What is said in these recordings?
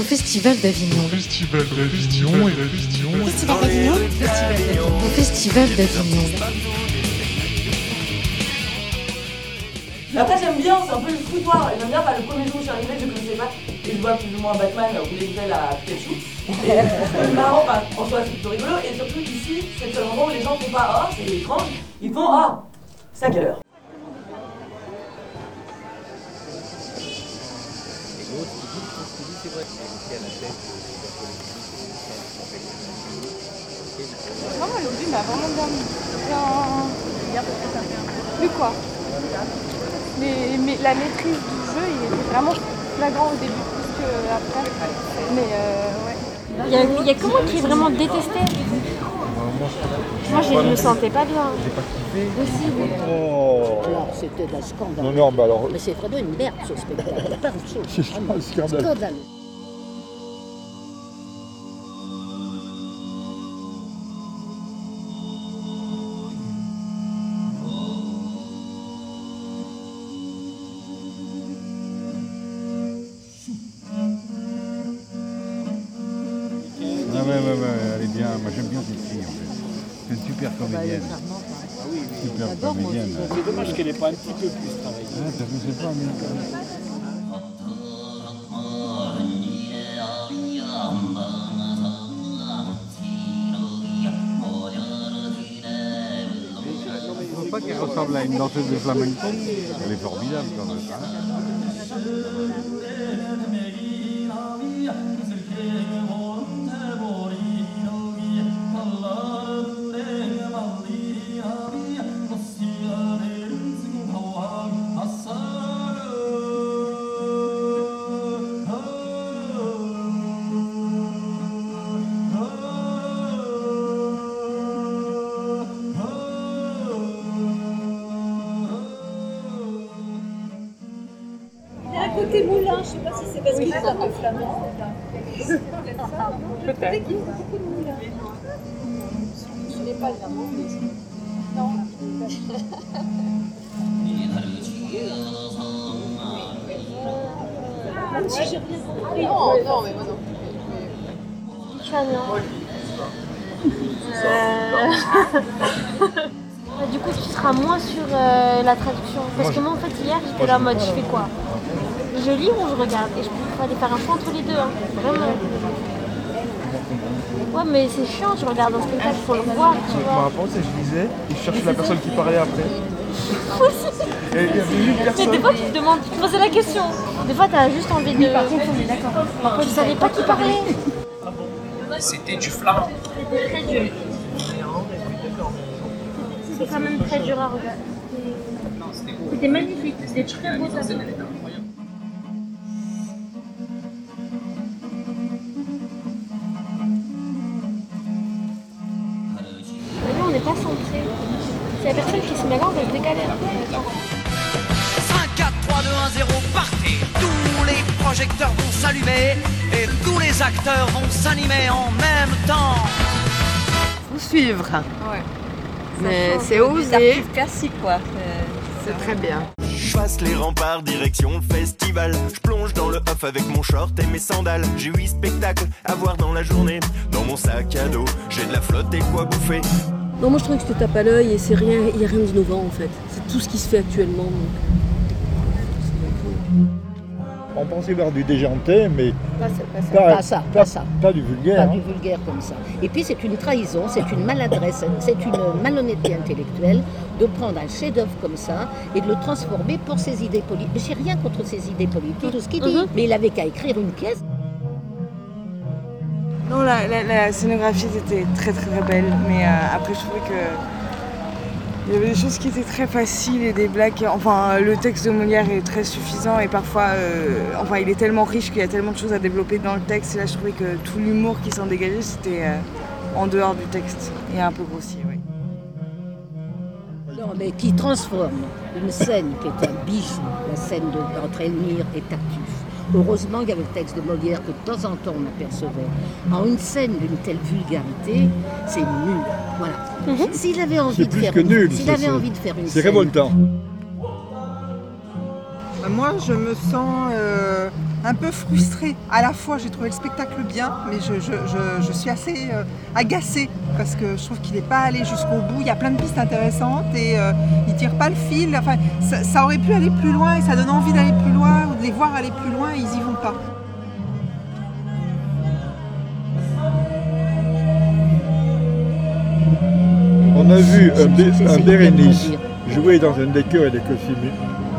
au Festival d'Avignon. Festival d'Avignon et d'Avignon. Festival d'Avignon Au Festival d'Avignon. Après j'aime bien, c'est un peu le foutoir. J'aime bien, bah, le premier jour où je suis arrivée, je connaissais pas. Et je vois plus ou moins Batman ou les nouvelles à Pikachu. Et c'est marrant, enfin, en soi c'est plutôt rigolo. Et surtout ici, c'est le seul moment où les gens font pas oh, c'est étrange. Ils font ah, c'est à quelle heure Vraiment, l'aujourd'hui m'a vraiment bien mis. Bien... Mais quoi? Mais, mais la maîtrise du jeu, il était vraiment flagrant au début, plus qu'après. Mais euh, ouais. Il y, a, il y a que moi qui est vraiment détesté. Moi, je ne me sentais pas bien. J'ai pas kiffé. Aussi, oui. Oh Alors, c'était un scandale. Non, non, bah alors. Mais c'est vraiment une merde ce spectacle. Pas autre chose. C'est un scandale. Moi, j'aime bien cette fille, en fait. C'est une super comédienne. Super comédienne. C'est dommage qu'elle n'ait pas un petit peu plus travaillé. Ah, vu, c'est pas mais- Je trouve pas qu'elle ressemble à une danseuse de flamenco. Elle est formidable quand même. Côté moulin, je sais pas si c'est parce qu'il est un peu flamand. Peut-être qu'il y a beaucoup de moulin. Je n'ai pas le nom, mais non. Même si j'ai rien compris. Non, non, mais moi non. Lituanien. Euh... Du coup, tu seras moins sur euh, la traduction. Parce que moi, en fait, hier, j'étais là en mode, je fais quoi Je lis ou je regarde Et je peux aller faire un choix entre les deux, hein. vraiment. Ouais, mais c'est chiant, tu regardes un spectacle, faut le voir, tu vois. réponse, c'est que je lisais et je cherchais la personne qui parlait après. Moi aussi. Et il y avait une Mais des fois, tu te demandes, tu te posais la question. Des fois, t'as juste envie de. par contre, on est d'accord. Par contre, je savais pas qui parlait. C'était du flamand. C'était très dur. C'est quand même très dur à regarder. C'était magnifique, c'était très beau ça. La personne qui se met là, on va se décaler. 5, 4, 3, 2, 1, 0, partez Tous les projecteurs vont s'allumer et tous les acteurs vont s'animer en même temps. Faut suivre. Ouais. Mais c'est osé. artiste classique, quoi. C'est très bien. Je passe les remparts direction le festival. Je plonge dans le off avec mon short et mes sandales. J'ai huit spectacles à voir dans la journée. Dans mon sac à dos, j'ai de la flotte et quoi bouffer. Non, moi je trouve que te tape à l'œil et c'est rien, il n'y a rien d'innovant en fait. C'est tout ce qui se fait actuellement. donc. On pensait voir du déjanté, mais Pas ça, pas ça. pas, Pas ça, pas- pas ça. pas du vulgaire. Pas hein. du vulgaire comme ça. Et puis c'est une trahison, c'est une maladresse, c'est une malhonnêteté intellectuelle de prendre un chef-d'œuvre comme ça et de le transformer pour ses idées politiques. Mais j'ai rien contre ses idées politiques, tout ce qu'il dit. Mais il avait qu'à écrire une pièce. Non, la, scénographie était très très belle, mais euh, après je trouvais que il y avait des choses qui étaient très faciles et des blagues. Enfin, le texte de Molière est très suffisant et parfois, euh, enfin, il est tellement riche qu'il y a tellement de choses à développer dans le texte. Et là, je trouvais que tout l'humour qui s'en dégageait, c'était euh, en dehors du texte et un peu grossier. Oui. Non, mais qui transforme une scène qui est un bijou, la scène de- entre Elmire et Tartuffe. Heureusement qu'il y avait le texte de Molière que de temps en temps on apercevait. En une scène d'une telle vulgarité, c'est nul. Voilà. S'il avait envie C'est de plus faire que une- nul. s'il ça, avait c'est- envie de faire une C'est scène- révoltant. Moi, je me sens euh, un peu frustrée. À la fois, j'ai trouvé le spectacle bien, mais je, je- je- je suis assez euh, agacée parce que je trouve qu'il n'est pas allé jusqu'au bout. Il y a plein de pistes intéressantes et euh, il tire pas le fil. Enfin, ça, ça aurait pu aller plus loin et ça donne envie d'aller plus loin ou de les voir aller plus loin et ils y vont pas. On a vu un, Bérénice jouer dans un décor et des costumes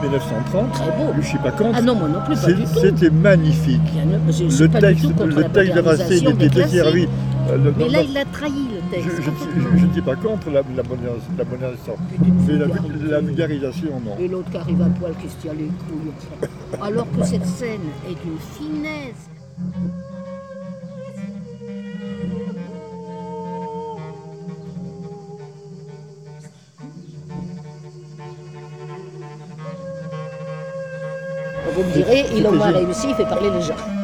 1930. Très beau. Je suis pas contre. Ah non, moi non plus, pas du tout. C'était magnifique. Je Le texte, le texte de Racine modernisation était desservi. Euh, le- Mais non, là, il a trahi le texte. je- je n'étais pas contre la, la, modernis- la modernisation. Mais la, la vulgarisation, non. Et l'autre qui arrive à poil, qui se tient les couilles. Alors que cette scène est d'une finesse. Vous me direz, il a moins réussi, il fait parler les gens.